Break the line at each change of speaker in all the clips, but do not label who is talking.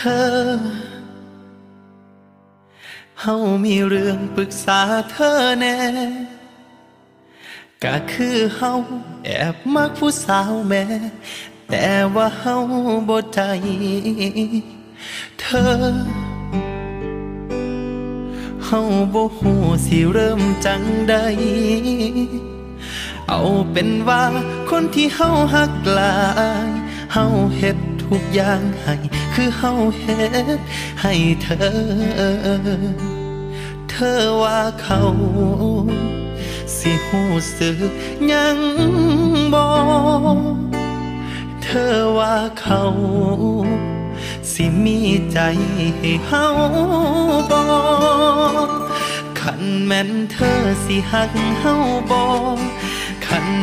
ธอ เฮามีเรื่องปรึกษาเธอแน่ก็คือเฮาแอบมักผู้สาวแม่ แต่ว่าเฮาบ่ใจเธอ เฮาบ่ฮู้สิเริ่มจังใด เอาเป็นว่าคนที่เฮาหักหลาย เฮาเฮ็ด ทุกอย่างให้คือเฮาเฮ็ดให้เธอ เธอว่าเขาสิหูสึกยังบ่เธอว่าเขาสิมีใจให้เฮาบ่ขันแม่นเธอสิหักเฮาบ่ขัน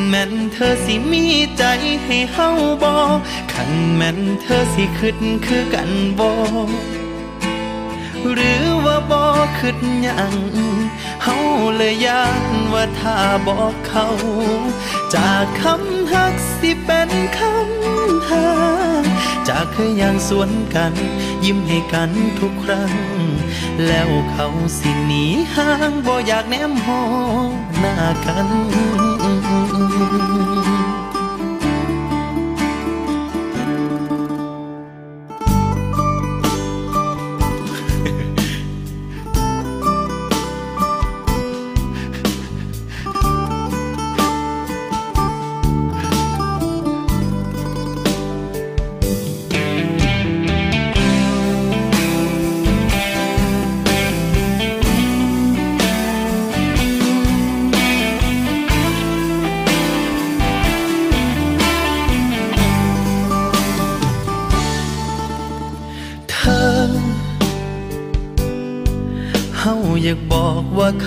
แม่นเธอสิมีใจให้เฮาบ่ขันแม่นเธอสิคิดคือกันบ่หรือว่าบ่คิดหยังเฮาเลยย่านว่าถ้าบอกเขา จากคำฮักสิเป็นคำหา จากเคยอย่างสวนกัน ยิ้มให้กันทุกครั้ง แล้วเขาสิหนีห่างบ่อยากแนมหอหน้ากัน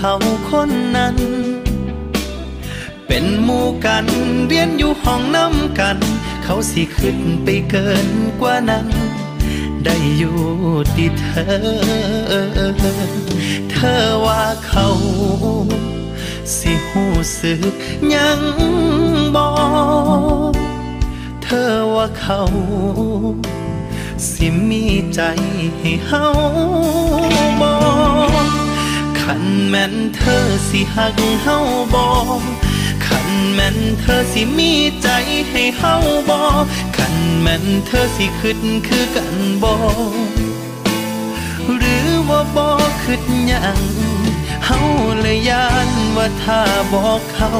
เขา
คนนั้น เป็นหมู่กันเรียนอยู่ห้องน้ำกัน เขาสิขึ้นไปเกินกว่านั้น ได้อยู่ที่เธอ เธอว่าเขาสิหูสึกยังบอกเธอว่าเขาสิมีใจให้เฮาบอก ขันแม่นเธอสิหักเฮาบอกขันแม่นเธอสิมีใจให้เฮาบอกขันแม่นเธอสิขึ้นคือกันบอกหรือว่าบอกขึ้นยังเฮาเลยยานว่าถ้าบอกเขา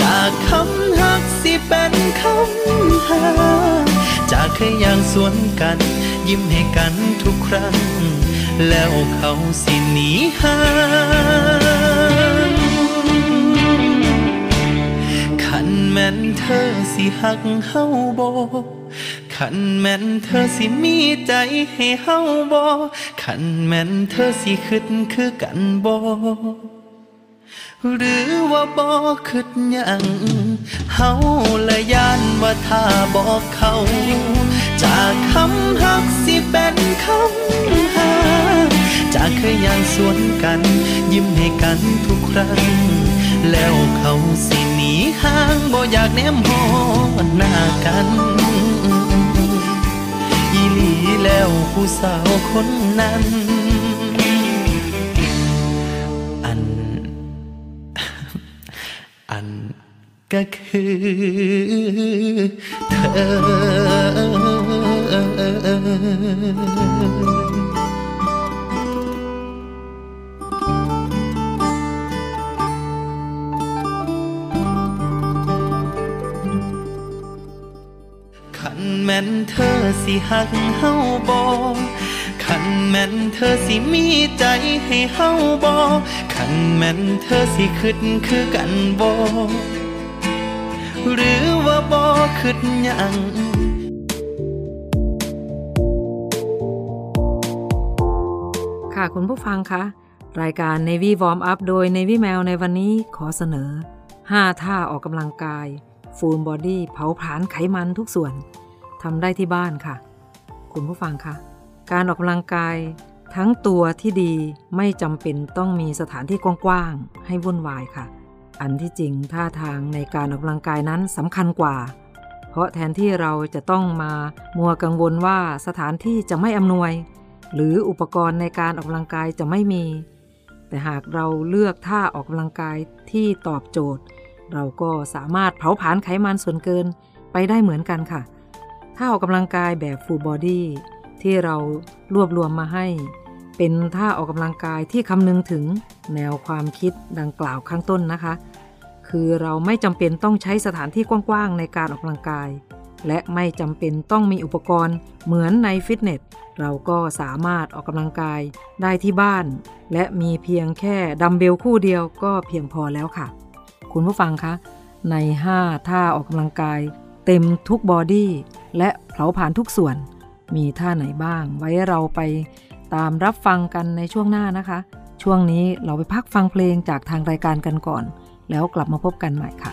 จากคำหักสิเป็นคำหาจากเคยอย่างสวนกัน ยิ้มให้กันทุกครั้ง แล้วเขาสิหนีหางขันแม่นเธอสิหักเฮาบอขันแม่นเธอสิมีใจให้เฮาบอขันแม่นเธอสิขึ้นคือกันบอหรือว่าบอกคิดยังเฮาละยานว่าถ้าบอกเขา จากคำหักสิเป็นคำ จากเคยย่างสวนกัน ยิ้มให้กันทุกครั้ง แล้วเขาสิหนีห่างบ่อยากแนมหอหน้ากันอีหลีแล้วผู้สาวคนนั้นอันอันก็คือเธอ แม่นเธอสิหักเฮาบอขันแม่นเธอสิมีใจให้เฮาบอขันแม่นเธอสิขึ้นคือกันบอหรือว่าบอขึ้นยัง
ค่ะคุณผู้ฟังคะรายการ Navy Warm Up โดย Navy Mail ในวันนี้ขอเสนอ 5 ท่าออกกำลังกาย Full Body เผาผลาญไขมันทุกส่วน ทำได้ที่บ้านค่ะ คุณผู้ฟังคะการออกกำลังกายทั้งตัวที่ดีไม่จำเป็นต้องมีสถานที่กว้างๆให้วุ่นวายค่ะ อันที่จริงท่าทางในการออกกำลังกายนั้นสำคัญกว่า เพราะแทนที่เราจะต้องมามัวกังวลว่าสถานที่จะไม่อำนวย หรืออุปกรณ์ในการออกกำลังกายจะไม่มี แต่หากเราเลือกท่าออกกำลังกายที่ตอบโจทย์ เราก็สามารถเผาผลาญไขมันส่วนเกินไปได้เหมือนกันค่ะ ท่าออกกำลังกายแบบ full body ที่เรารวบรวมมาให้ เป็นท่าออกกำลังกายที่คำนึงถึงแนวความคิดดังกล่าวข้างต้นนะคะ คือเราไม่จำเป็นต้องใช้สถานที่กว้างๆในการออกกำลังกาย และไม่จำเป็นต้องมีอุปกรณ์เหมือนในฟิตเนสเราก็สามารถออกกำลังกายได้ที่บ้าน และมีเพียงแค่ดัมเบลคู่เดียวก็เพียงพอแล้วค่ะ คุณผู้ฟังคะใน 5 ท่าออกกำลังกาย เต็มทุกบอดี้และเผาผลาญทุกส่วน มีท่าไหนบ้าง ไว้เราไปตามรับฟังกันในช่วงหน้านะคะ ช่วงนี้เราไปพักฟังเพลงจากทางรายการกันก่อน แล้วกลับมาพบกันใหม่ค่ะ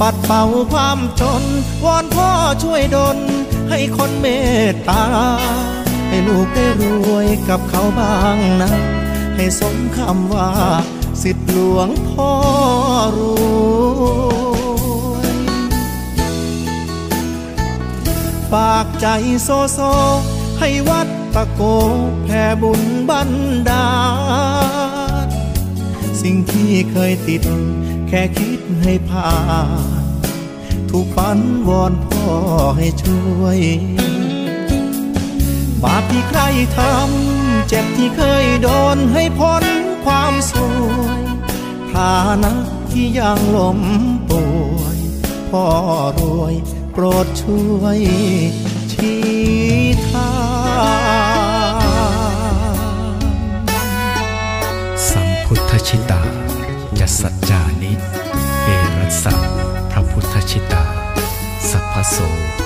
ปัดเป่าความจน วอนพ่อช่วยดลให้คนเมตตา ให้ลูกได้รวยกับเขาบ้างนะ ให้สมคำว่า สิทธิหลวงพ่อรวยฝากใจโซโซ ให้วัดตะโกแผ่บุญบันดาล สิ่งที่เคยติด แค่คิดให้ผ่าน ถูกฝันวอนพ่อให้ช่วย บาปที่ใครทำ เจ็บที่เคยโดนให้พ้นความสวยฐานะที่ยังล้มป่วยพ่อรวยโปรดช่วยชี้ทาง
สัพ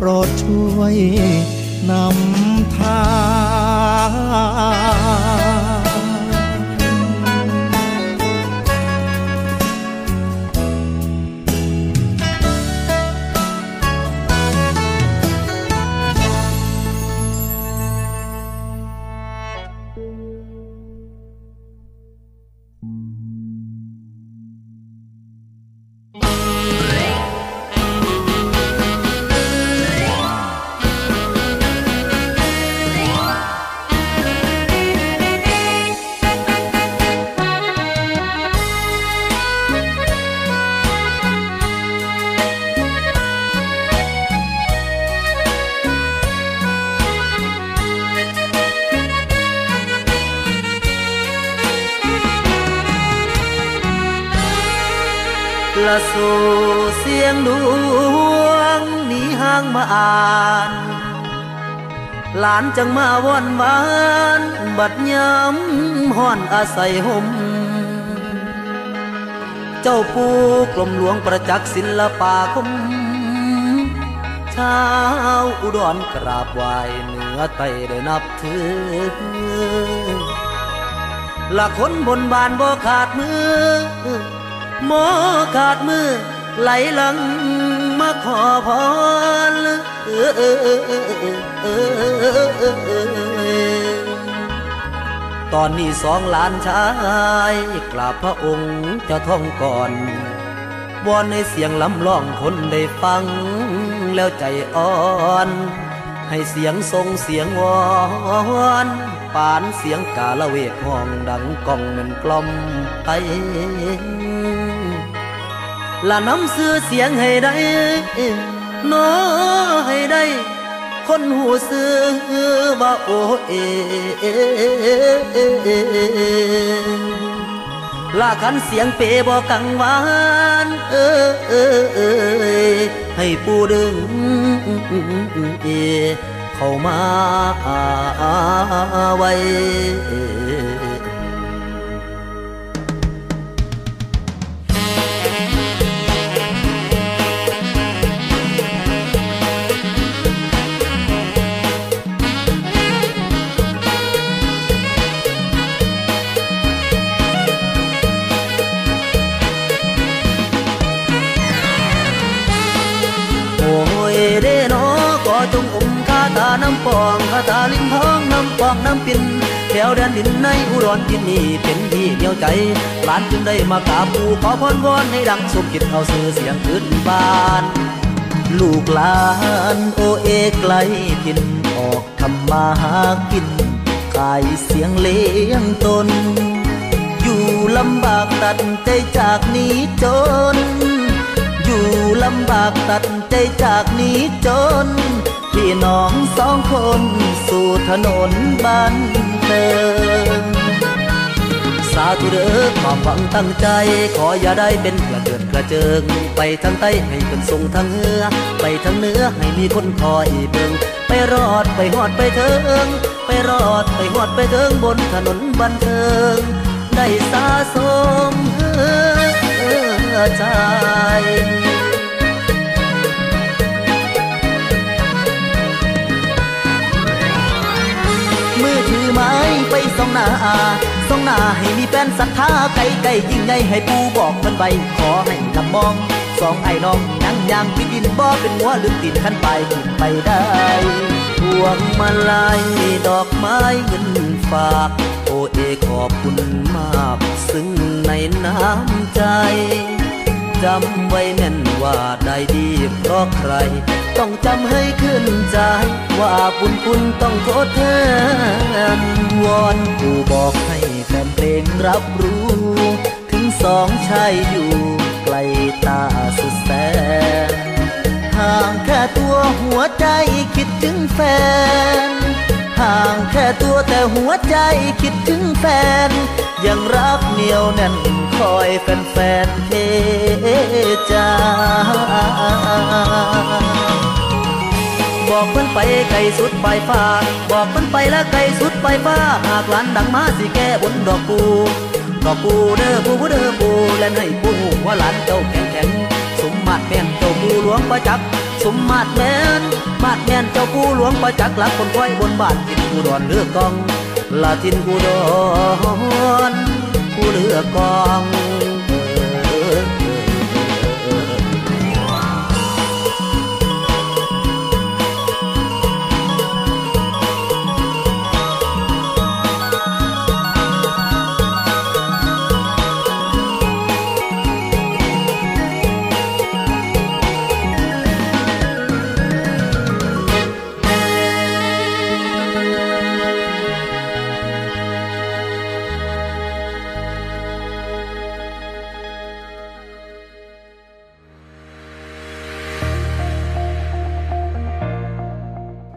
ปรดช่วยนำทางา
นจังมาว่อนวาน บัดยำห่อนอาศัยห่มเจ้าปูกลมหลวงประจักษ์ศิลปาคมชาวอุดรกราบไหวเหนือไตได้นับถือละคนบนบานบ่ขาดมือหมอขาดมือไหลหลัง มาขอพรเอเออเออเออเออเออตอนนี้สองหลานชายกราบพระองค์เจ้าท่องก่อนวอนในเสียงลำร้องคนได้ฟัง แล้วใจอ่อน ให้เสียงทรงเสียงวอนปานเสียงกาละเวกห้องดังก้องเหมือนกล่อมไป ละน้ำเสื้อเสียงให้ได้นอให้ได้ คนหูซื้อว่าโอเอลาคันเสียงเปบอกกังวานเออเออเออให้ปูดึงเอเข้ามาไว้ำปองคาตาลิ้นทองน้ำปองน้ำปินแถวแดนดินในอุดรที่นี่เป็นที่เดียวใจหลานจึงได้มากราบปูขอพรวอนให้ดังสมจิตเอาสื่อเสียงขึ้นบ้าน ลูกหลานโอเอไกลทินออกทำมาหากินขายเสียงเลี้ยงตน อยู่ลำบากตัดใจจากนี้จน อยู่ลำบากตัดใจจากนี้จน พี่น้องสองคนสู่ถนนบ้านเดิมสาธุเด้อความหวังตั้งใจ ขออย่าได้เป็นกระเดิดกระเจิง ไปทางใต้ให้เป็นทรงทางเหนือ ไปทางเหนือให้มีคนคอยเบิงไปรอดไปหอดไปเถิง ไปรอดไปหอดไปเถิงบนถนนบันเทิง ได้สาสมเออใจ มือถือไม้ไปส่องหน้าส่องหน้าให้มีแฟนศรัทธาไกลไกลยิ่งใหญ่ให้ปูบอกเพิ่นไปขอให้ลำมองสองไอ้น้องนั่งยางพิดินบ่เป็นหัวลืมติดขั้นไปขึ้นไปได้พวงมาลัยดอกไม้เงินฝากโอเอขอบคุณมาก ซึ่งในน้ำใจ จำไว้แม่นว่าได้ดีเพราะใคร ต้องจำให้ขึ้นใจ ว่าบุญคุณต้องทดแทนวอนผู้บอกให้แฟนเพลงรับรู้ ถึงสองชายอยู่ไกลตาสุดแสนห่างแค่ตัวหัวใจคิดถึงแฟน ห่างแค่ตัวแต่หัวใจคิดถึงแฟน ยังรักเหนียวแน่นคอยแฟนๆเทใจาบอกเพิ่นไปไกลสุดปลายฟ้า บอกเพิ่นไปแล้วไกลสุดปลายฟ้า หากหลานดังมาสิแก้บนดอกปูดอกปูเด้อปูเด้อปูและให้ปูว่าหลานเจ้าแข็งแข็งสมมาตรแม่นเจ้าปูหลวงประจักษ์ สมมาตรแม่นมาตรแม่นเจ้าผู้หลวงประจักษ์ลักคนค่อยบนบาททินกูดอนเลือกกองลาทินกูดอนกูเลือกกอง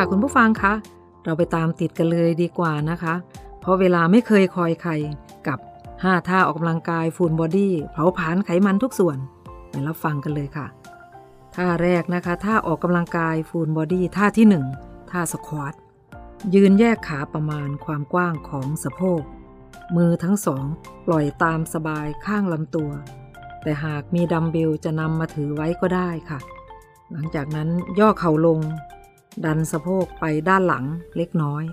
ค่ะคุณผู้ฟังคะเราไปตามติดกันเลยดีกว่านะคะ เพราะเวลาไม่เคยคอยใครกับ 5 ท่าออกกำลังกาย full body เผาผลาญไขมันทุกส่วนไปรับฟังกันเลยค่ะ ท่าแรกนะคะท่าออกกำลังกาย full body ท่าที่ 1 ท่า squat ยืนแยกขาประมาณความกว้างของสะโพก มือทั้งสองปล่อยตามสบายข้างลำตัว แต่หากมีดัมเบลจะนำมาถือไว้ก็ได้ค่ะ หลังจากนั้นย่อเข่าลง ดันสะโพกไปด้านหลังเล็กน้อย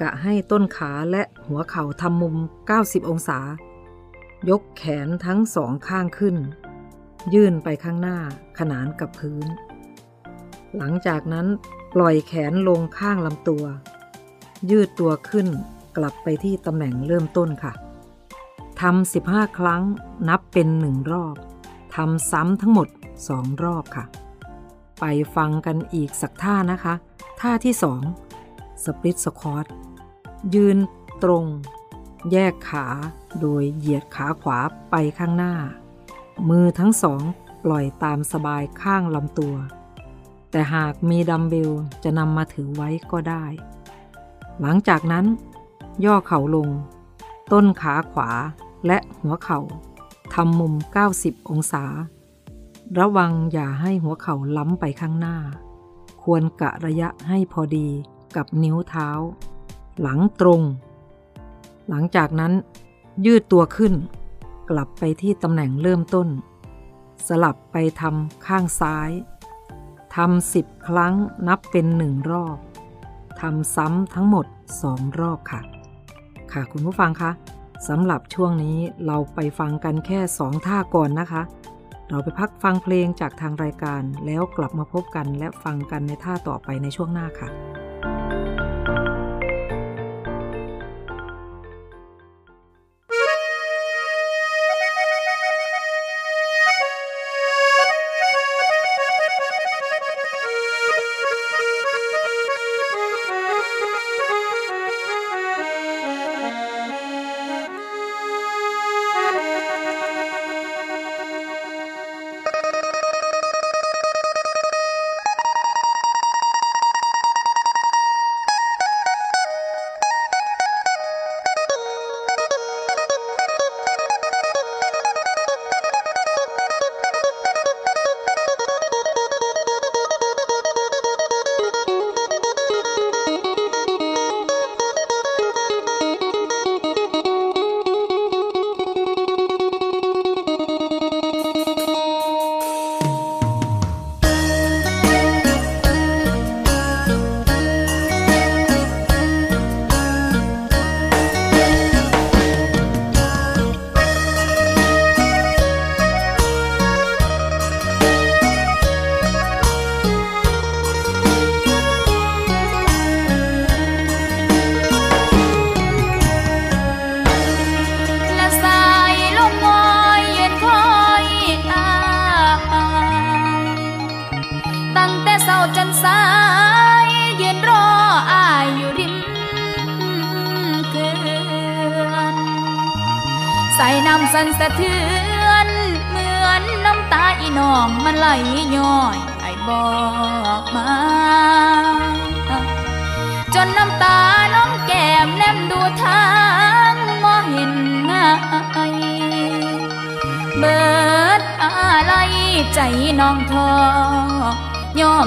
กะให้ต้นขาและหัวเข่าทำมุม 90 องศา ยกแขนทั้งสองข้างขึ้น ยื่นไปข้างหน้าขนานกับพื้น หลังจากนั้นปล่อยแขนลงข้างลำตัว ยืดตัวขึ้นกลับไปที่ตำแหน่งเริ่มต้นค่ะทำ15 ครั้งนับเป็นหนึ่งรอบทำซ้ำทั้งหมดสองรอบค่ะ ไปฟังกันอีกสักท่านะคะ ท่าที่สองสปริตสควอตยืนตรง แยกขาโดยเหยียดขาขวาไปข้างหน้า มือทั้งสองปล่อยตามสบายข้างลำตัว แต่หากมีดัมเบลจะนำมาถือไว้ก็ได้ หลังจากนั้น ย่อเข่าลง ต้นขาขวาและหัวเข่าทำมุม 90 องศา ระวังอย่าให้หัวเข่าล้ำไปข้างหน้า ควรกะระยะให้พอดีกับนิ้วเท้า หลังตรง หลังจากนั้นยืดตัวขึ้น กลับไปที่ตำแหน่งเริ่มต้น สลับไปทำข้างซ้ายทำสิบครั้งนับเป็นหนึ่งรอบทำซ้ำทั้งหมดสองรอบค่ะ ค่ะคุณผู้ฟังคะสำหรับช่วงนี้เราไปฟังกันแค่สองท่าก่อนนะคะ เราไปพักฟังเพลงจากทางรายการ แล้วกลับมาพบกันและฟังกันในท่าต่อไปในช่วงหน้าค่ะ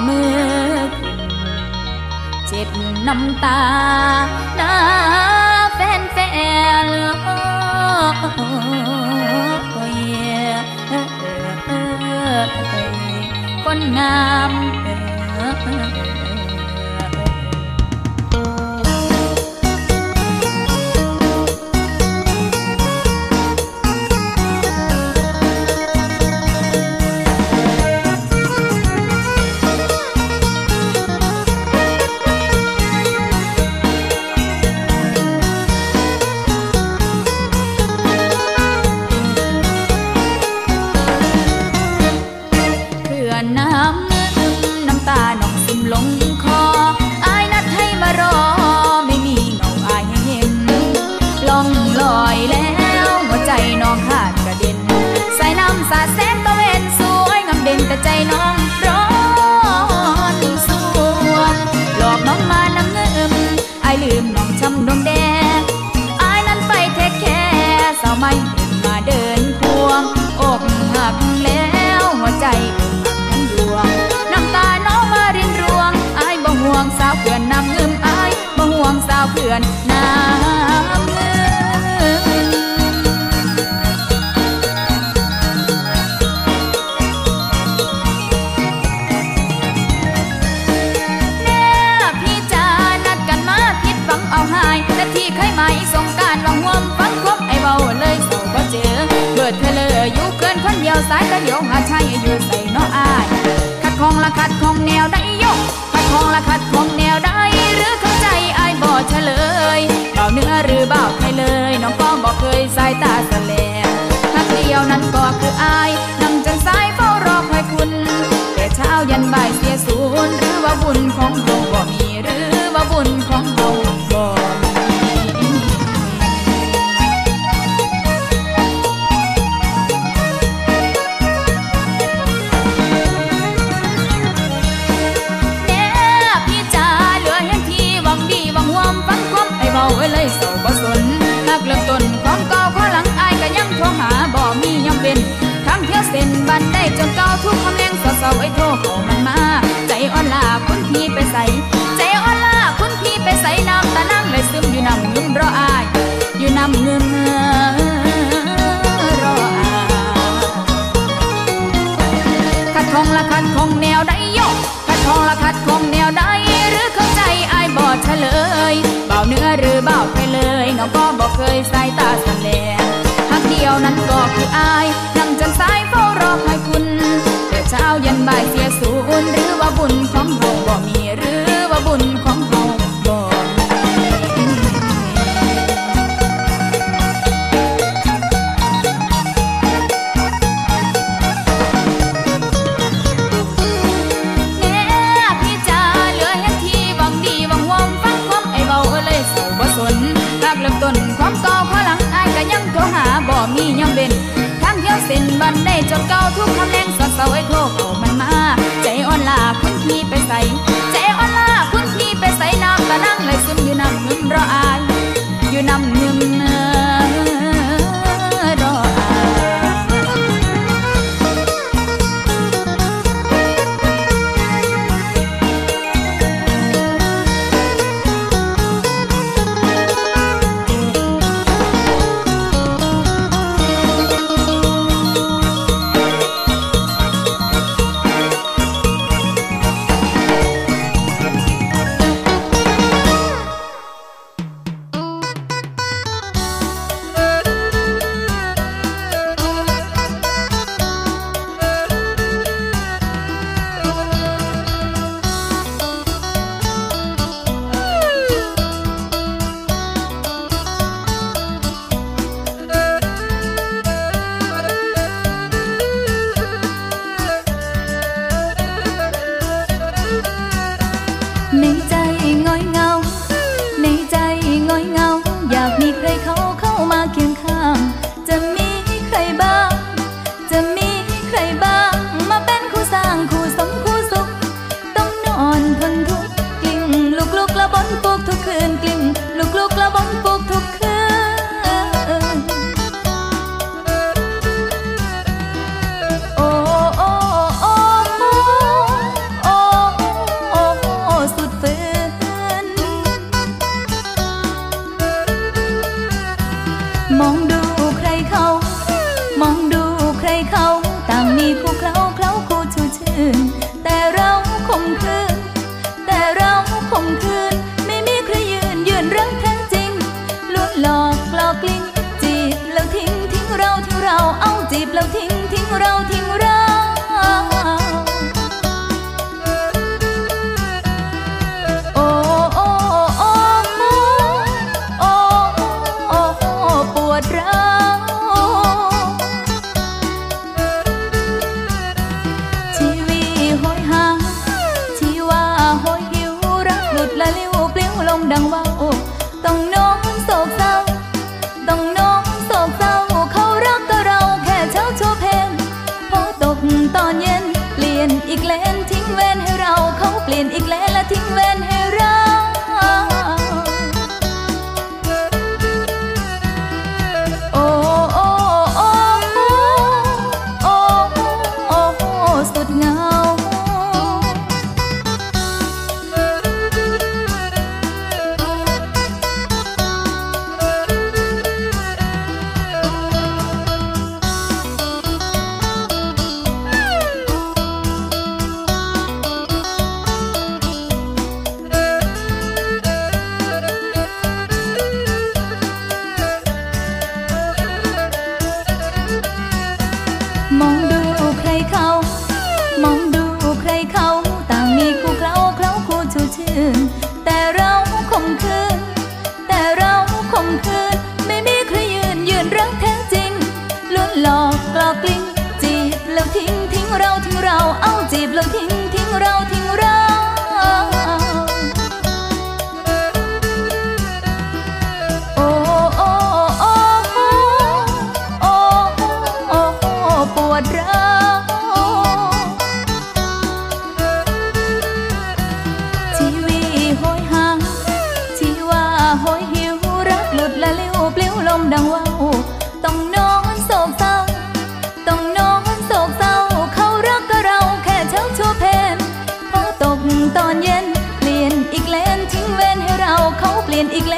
มือขึ้นเจ็บน้ำตาหน้าแฟนแฟนคนงาม สายกระโยวหาชัยอยู่ใส่เน้ออายขัดของละขัดของแนวได้ยกขัดของละขัดของแนวได้หรือเข้าใจอายบ่เฉลยเบาเนื้อหรือเบาไทยเลย น้องก็บอกเคยสายตาแสลงทักเดียวนั้นก็คืออาย ฝ้ไอ้โทรขามันมา ใจอ่อนลาคุณพี่ไปใส่ใจอ่อนลาคุณพี่ไปใส่น้ำตานั่งเลยซึมอยู่น้ำเงินรออาย อยู่น้ำเงินรออายขัดทองละขัดของแนวได้ยกขัดทองละขัดของแนวได้หรือเข้าใจอายบอดเฉลยเบาเนื้อหรือเบาไปเลยน้องก็บอกเคยใส่ตาสันแลงครั้งเดียวนั้นก็คืออาย จนเก่าทุกคำแรงสอดเสาไอ้โคกโอมันมา ใจอ่อนลาคุณพี่ไปใส่ ดังว่าต้องนอนโศกเศร้า ต้องนอนโศกเศร้า เขารักกับเราแค่เช้าชั่วเพนพอตกตอนเย็น เปลี่ยนอีกเลนทิ้งเวนให้เราเขาเปลี่ยนอีกเลน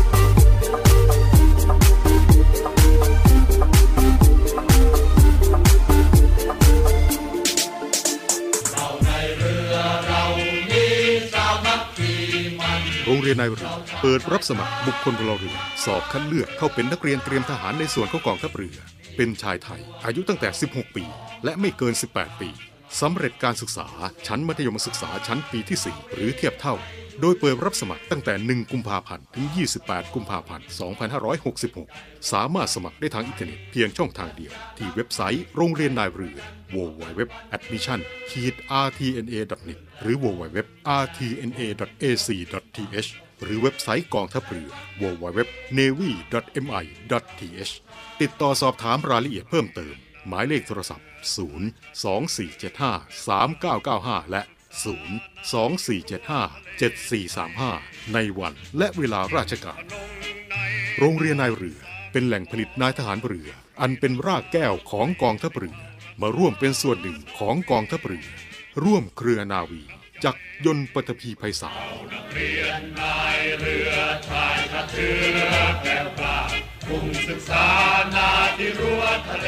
โรงเรียนนายเรือเปิดรับสมัครบุคคลพลเรือนสอบคัดเลือกเข้าเป็นนักเรียนเตรียมทหารในส่วนของกองทัพเรือ เป็นชายไทย อายุตั้งแต่ 16 ปี และไม่เกิน 18 ปีสำเร็จการศึกษาชั้นมัธยมศึกษาชั้นปีที่ 4 หรือเทียบเท่า โดยเปิดรับสมัครตั้งแต่ 1 กุมภาพันธ์ ถึง 28 กุมภาพันธ์ 2566 สามารถสมัครได้ทางอินเทอร์เน็ตเพียงช่องทางเดียว ที่เว็บไซต์โรงเรียนนายเรือ www.admission-rtna.net หรือ www.rtna.ac.th หรือเว็บไซต์กองทัพเรือ www.navy.mi.th ติดต่อสอบถามรายละเอียดเพิ่มเติม หมายเลขโทรศัพท์ 0 2 4 7 5 3 9 9 5 และ0 2 4 7 5 7 4 3 5 ในวันและเวลาราชการ โรงเรียนนายเรือเป็นแหล่งผลิตนายทหารเรือ อันเป็นรากแก้วของกองทัพเรือ มาร่วมเป็นส่วนหนึ่งของกองทัพเรือ ร่วมเครือนาวี จักยนต์ปฐพีไพศาล
เรียนนายเรือชายทะเทือแก้วกล้ามุ่งศึกษานาที่รั้วทะเล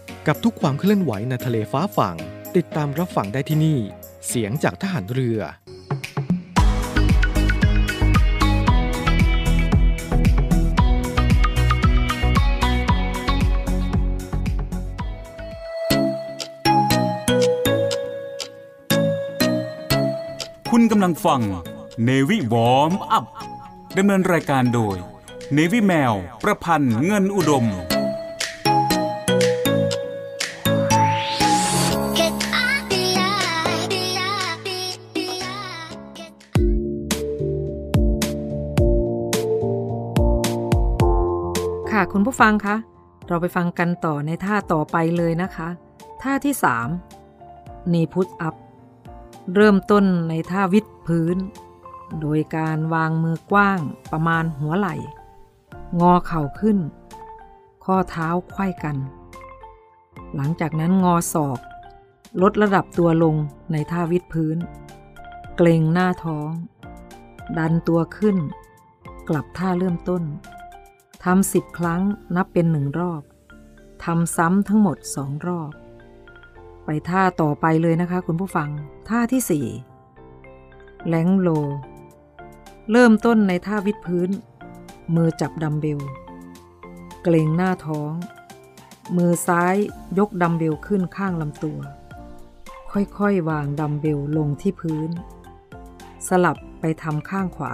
กับทุกความเคลื่อนไหวในทะเลฟ้าฝั่ง ติดตามรับฟังได้ที่นี่ เสียงจากทหารเรือ
คุณกำลังฟัง Navy Warm Up ดำเนินรายการโดย Navy แมว ประพันธ์เงินอุดม
ค่ะคุณผู้ฟังคะ เราไปฟังกันต่อในท่าต่อไปเลยนะคะ ท่าที่ 3 นีพุทอัพ เริ่มต้นในท่าวิดพื้น โดยการวางมือกว้างประมาณหัวไหล่ งอเข่าขึ้น ข้อเท้าไขว้กัน หลังจากนั้นงอศอก ลดระดับตัวลงในท่าวิดพื้น เกรงหน้าท้อง ดันตัวขึ้น กลับท่าเริ่มต้น ทำสิบครั้งนับเป็นหนึ่งรอบทำซ้ำทั้งหมดสองรอบ ไปท่าต่อไปเลยนะคะคุณผู้ฟัง ท่าที่สี่ plank row เริ่มต้นในท่าวิดพื้น มือจับดัมเบล เกร็งหน้าท้อง มือซ้ายยกดัมเบลขึ้นข้างลำตัวค่อยๆ วางดัมเบลลงที่พื้น สลับไปทำข้างขวา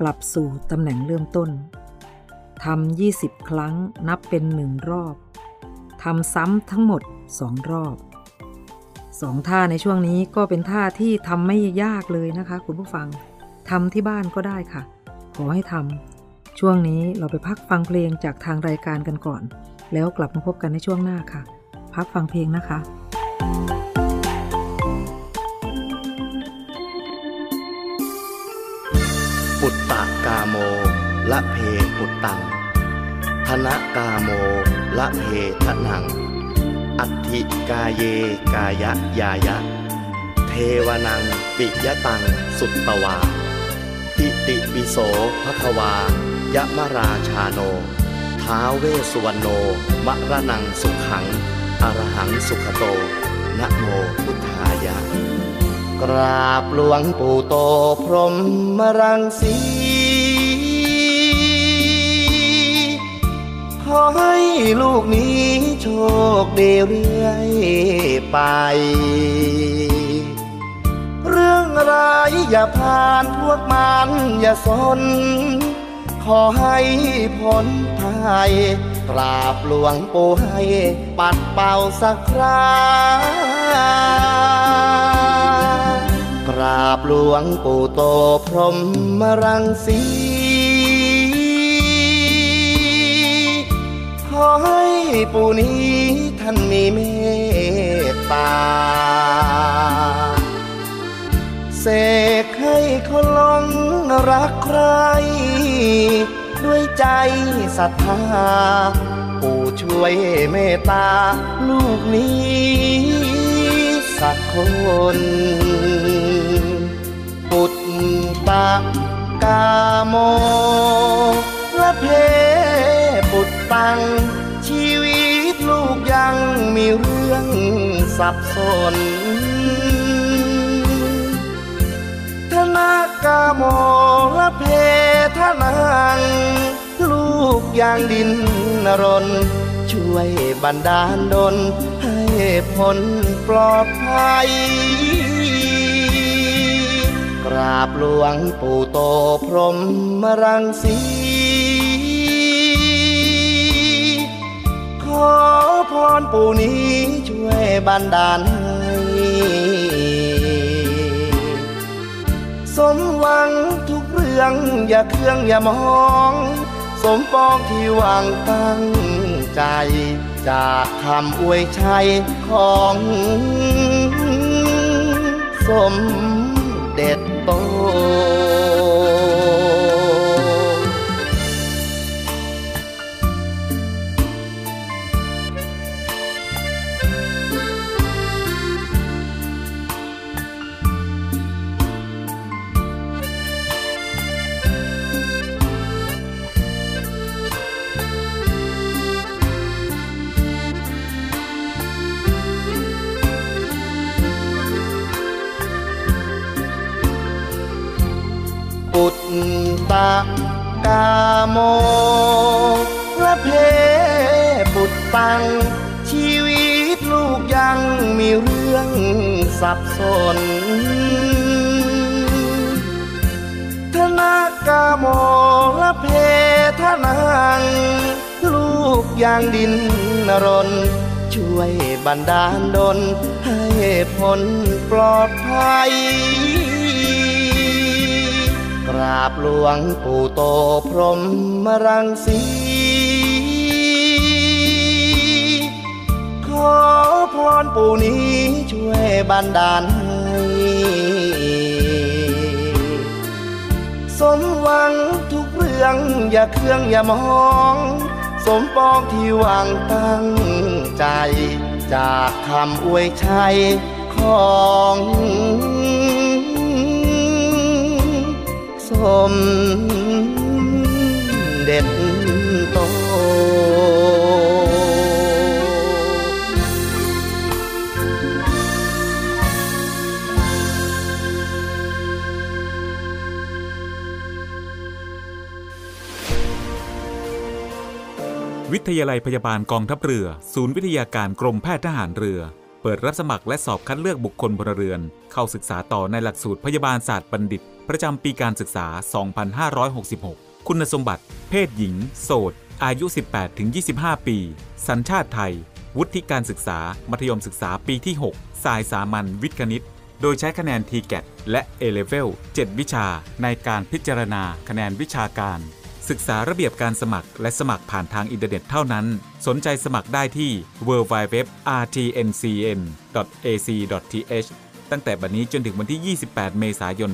กลับสู่ตำแหน่งเริ่มต้น ทำ20ครั้งนับเป็นหนึ่งรอบ ทำซ้ำทั้งหมด2รอบสองท่าในช่วงนี้ก็เป็นท่าที่ทำไม่ยากเลยนะคะ คุณผู้ฟังทำที่บ้านก็ได้ค่ะ ขอให้ทำช่วงนี้เราไปพักฟังเพลงจากทางรายการกันก่อน แล้วกลับมาพบกันในช่วงหน้าค่ะ พักฟังเพลงนะคะ
ละเพปุตตัง ธนกาโม ละเพทนัง อัติกาเยกายะยายะ เทวนังปิยะตังสุตตวา อิติปิโสภควายะมราชาโน ท้าเวสสุวรรณโน มะระนังสุขัง อรหังสุขโต นะโมพุทธายะ กราบหลวงปู่โตพรหมรังสี ขอให้ลูกนี้โชคดีเรื่อยไป เรื่องร้ายอย่าผ่านพวกมันอย่าสน ขอให้พ้นภัยกราบหลวงปู่ให้ปัดเป่าสักครากราบหลวงปู่โตพรหมรังสี อให้ปู่นี้ท่านมีเมตตา เสกให้คนหลงรักใคร ด้วยใจศรัทธา ปู่ช่วยเมตตาลูกนี้สักคนปุตตะกาโมละเพ ปุตตัง ชีวิตลูกยังมีเรื่องสับสน ธนากาโมละเพทนังลูกยางดินนรน ช่วยบันดาลดลให้พ้นปลอดภัย กราบหลวงปู่โตพรหมรังสี พรปู่นี้ช่วยบันดาลให้สมหวังทุกเรื่องอย่าเครื่องอย่ามอง สมปองที่หวังตั้งใจ จากคำอวยชัยของสมเด็จโต สับสนธนากาโมละเพทนังลูกยางดินนรน ช่วยบันดาลดลให้พ้นปลอดภัย กราบหลวงปู่โตพรหมรังสีขอ พรปู่นี้ช่วยบันดาลให้สมหวังทุกเรื่องอย่าเครื่องอย่ามอง สมปองที่หวังตั้งใจ จากคำอวยชัยของสมเด็จ
ทยาลัยพยาบาลกองทัพเรือ ศูนย์วิทยาการกรมแพทย์ทหารเรือ เปิดรับสมัครและสอบคัดเลือกบุคคลพลเรือน เข้าศึกษาต่อในหลักสูตรพยาบาลศาสตร์บัณฑิต ประจำปีการศึกษา 2566 คุณสมบัติ เพศหญิง โสด อายุ 18-25 ปี สัญชาติไทย วุฒิการศึกษา มัธยมศึกษาปีที่ 6 สายสามัญวิทย์คณิต โดยใช้คะแนน TGAT และ A-Level 7 วิชา ในการพิจารณาคะแนนวิชาการ ศึกษาระเบียบการสมัครและสมัครผ่านทางอินเทอร์เน็ตเท่านั้น สนใจสมัครได้ที่ www.rtncm.ac.th ตั้งแต่บัดนี้จนถึงวันที่ 28 เมษายน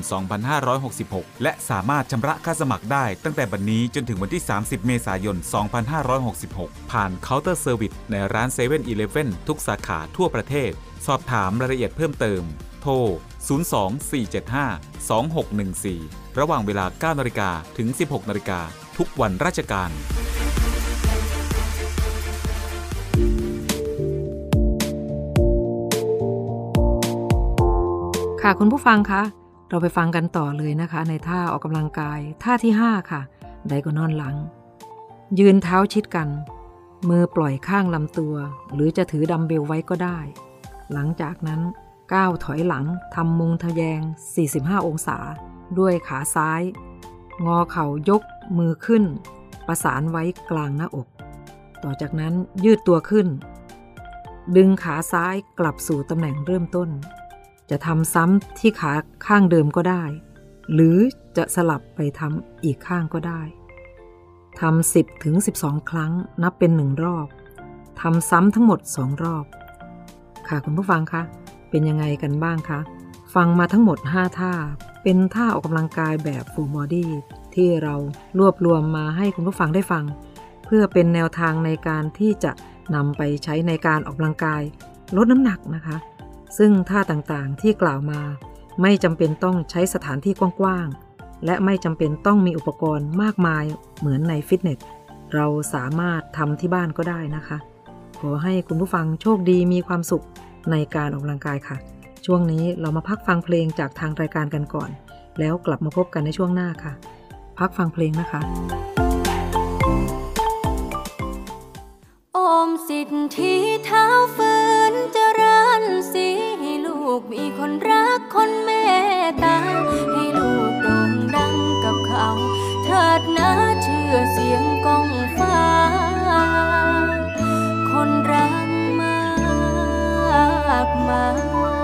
2566 และสามารถชำระค่าสมัครได้ ตั้งแต่บัดนี้จนถึงวันที่ 30 เมษายน 2566 ผ่านเคาน์เตอร์เซอร์วิสในร้าน7 e เ e ่ e อทุกสาขาทั่วประเทศ สอบถามรายละเอียดเพิ่มเติม โทร 024752614 ระหว่างเวลา 9นาฬิกาถึง 16นาฬิกาทุกวันราชการ
ค่ะคุณผู้ฟังคะเราไปฟังกันต่อเลยนะคะ ในท่าออกกำลังกาย ท่าที่ 5 ค่ะ ไดโกนอนหลัง ยืนเท้าชิดกัน มือปล่อยข้างลำตัว หรือจะถือดัมเบลไว้ก็ได้ หลังจากนั้นก้าวถอยหลังทำมุงทะแยง 45 องศา ด้วยขาซ้าย งอเข่ายกมือขึ้น ประสานไว้กลางหน้าอก ต่อจากนั้นยืดตัวขึ้น ดึงขาซ้ายกลับสู่ตำแหน่งเริ่มต้น จะทำซ้ำที่ขาข้างเดิมก็ได้ หรือจะสลับไปทำอีกข้างก็ได้ทำ10ถึง12 ครั้งนับเป็นหนึ่งรอบทำซ้ำทั้งหมด 2 รอบ ค่ะคุณผู้ฟังคะ เป็นยังไงกันบ้างคะ ฟังมาทั้งหมด 5 ท่า เป็นท่าออกกำลังกายแบบ full body ที่เรารวบรวมมาให้คุณผู้ฟังได้ฟัง เพื่อเป็นแนวทางในการที่จะนำไปใช้ในการออกกำลังกาย ลดน้ำหนักนะคะ ซึ่งท่าต่างๆที่กล่าวมา ไม่จำเป็นต้องใช้สถานที่กว้างๆ และไม่จำเป็นต้องมีอุปกรณ์มากมายเหมือนในฟิตเนส เราสามารถทำที่บ้านก็ได้นะคะ ขอให้คุณผู้ฟังโชคดีมีความสุขในการออกกำลังกายค่ะ ช่วงนี้เรามาพักฟังเพลงจากทางรายการกันก่อน แล้วกลับมาพบกันในช่วงหน้าค่ะ พักฟังเพลงนะคะ
โอมสิทธิเท้าฝืนเจริญสีให้ลูกมีคนรักคนเมตตา ให้ลูกโด่งดังกับเขา เถิดนะเชื่อเสียงกองฟ้า คนรักมากมาย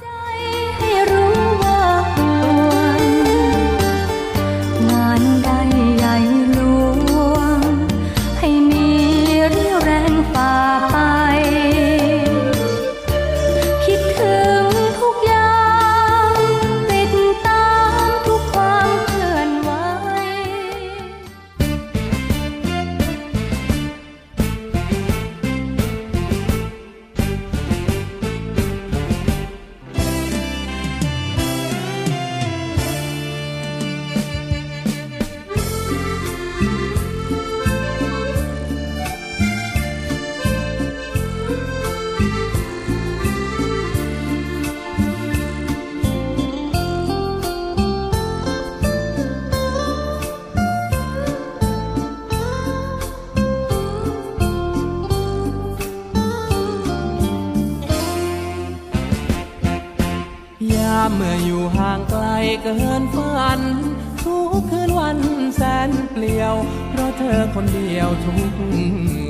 คนเดียว
ทุก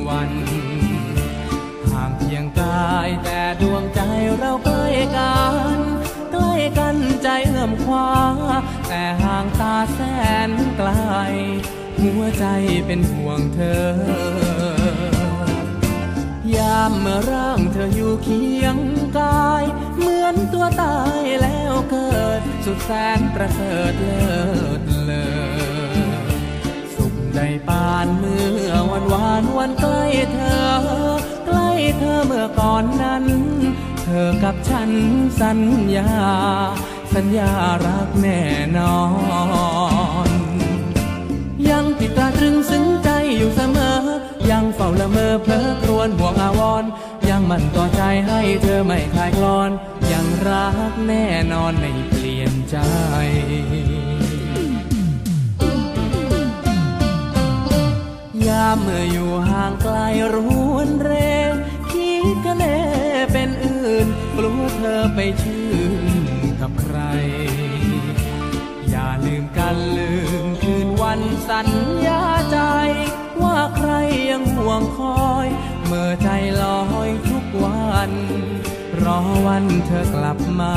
วัน ห่างเพียงกายแต่ดวงใจเราใกล้กัน ใกล้กันใจเอื้อมคว้า แต่ห่างตาแสนไกล หัวใจเป็นห่วงเธอ ยามเมื่อร่างเธออยู่เคียงกาย เหมือนตัวตายแล้วเกิด สุดแสนประเสริฐเลิศเลอ สุขใปานเมื่อวันวานวันใกล้เธอ ใกล้เธอเมื่อก่อนนั้น เธอกับฉันสัญญา สัญญารักแน่นอน ยังติดตาตรึงซึ้งใจอยู่เสมอ ยังเฝ้าละเมอเพลอครวนห่วงอาวรยังมั่นต่อใจให้เธอไม่คลายคลอน ยังรักแน่นอนไม่เปลี่ยนใจามเมื่ออยู่ห่างไกลรวนเรคิดกันแน่เป็นอื่นกลัวเธอไปชื่นกับใคร อย่าลืมกันลืมคืนวันสัญญาใจ ว่าใครยังห่วงคอย เมื่อใจลอยทุกวัน รอวันเธอกลับมา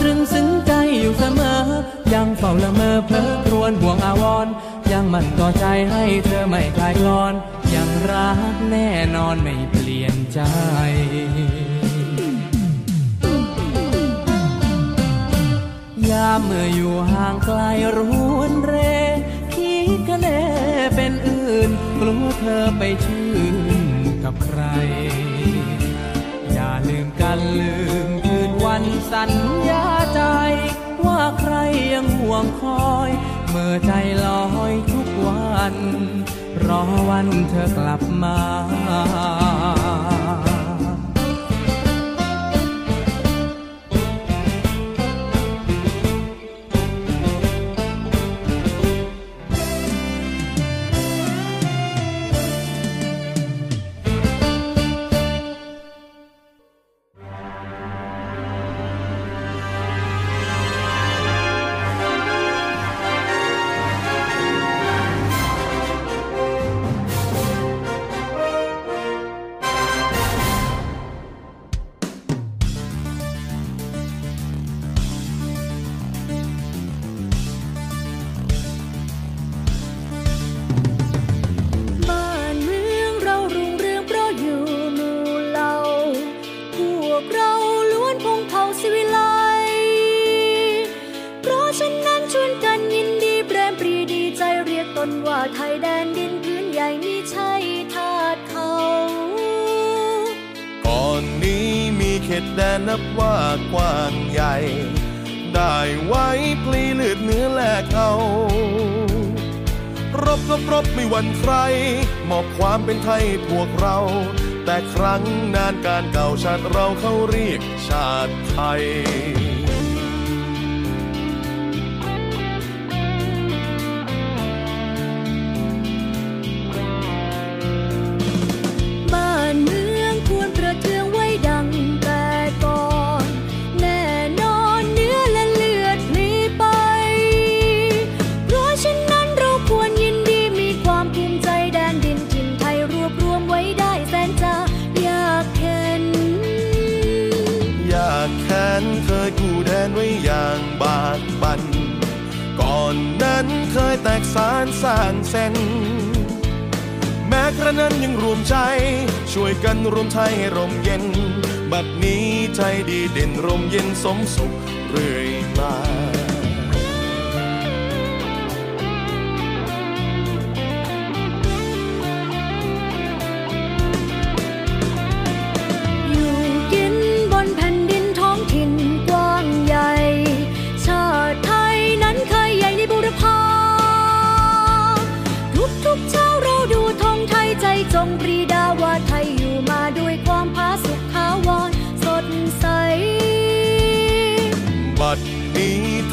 ตรึงซึ้งใจอยู่เสมอ ยังเฝ้าละเมอเพลอครวนห่วงอาวรยังมั่นต่อใจให้เธอไม่คลายคลอน ยังรักแน่นอนไม่เปลี่ยนใจยามเมื่ออยู่ห่างไกลรวนเรคิดกันแน่เป็นอื่น กลัวเธอไปชื่นกับใคร อย่าลืมกันลืม วันสัญญาใจ ว่าใครยังห่วงคอย เมื่อใจลอยทุกวัน รอวันเธอกลับมา
นั้นยั
งรวม
ใจ
ช่วยกันรวมไทยให้ร่มเย็น บัดนี้ใจดีเด่นร่มเย็นสมสุขเรื่อยมา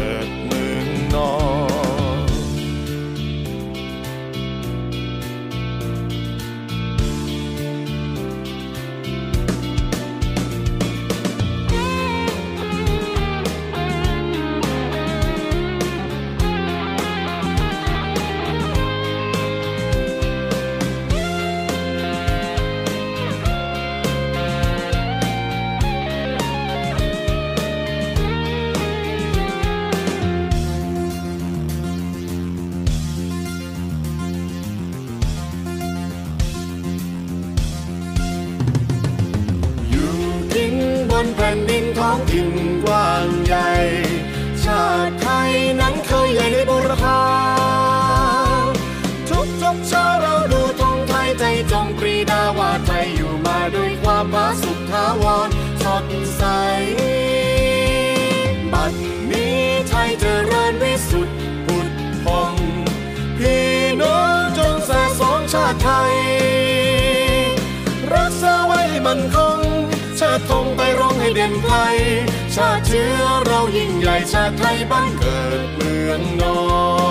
ด มาสุขทาวรสดใส บัดนี้ไทยเจริญวิสุทธิ์พุทธพองพี่น้องจงสะสมชาติไทย รักษาไว้มันคง ชาติธงไปร้องให้เด่นไกล ชาติเชื้อเรายิ่งใหญ่ชาติไทยบ้านเกิดเมืองนอน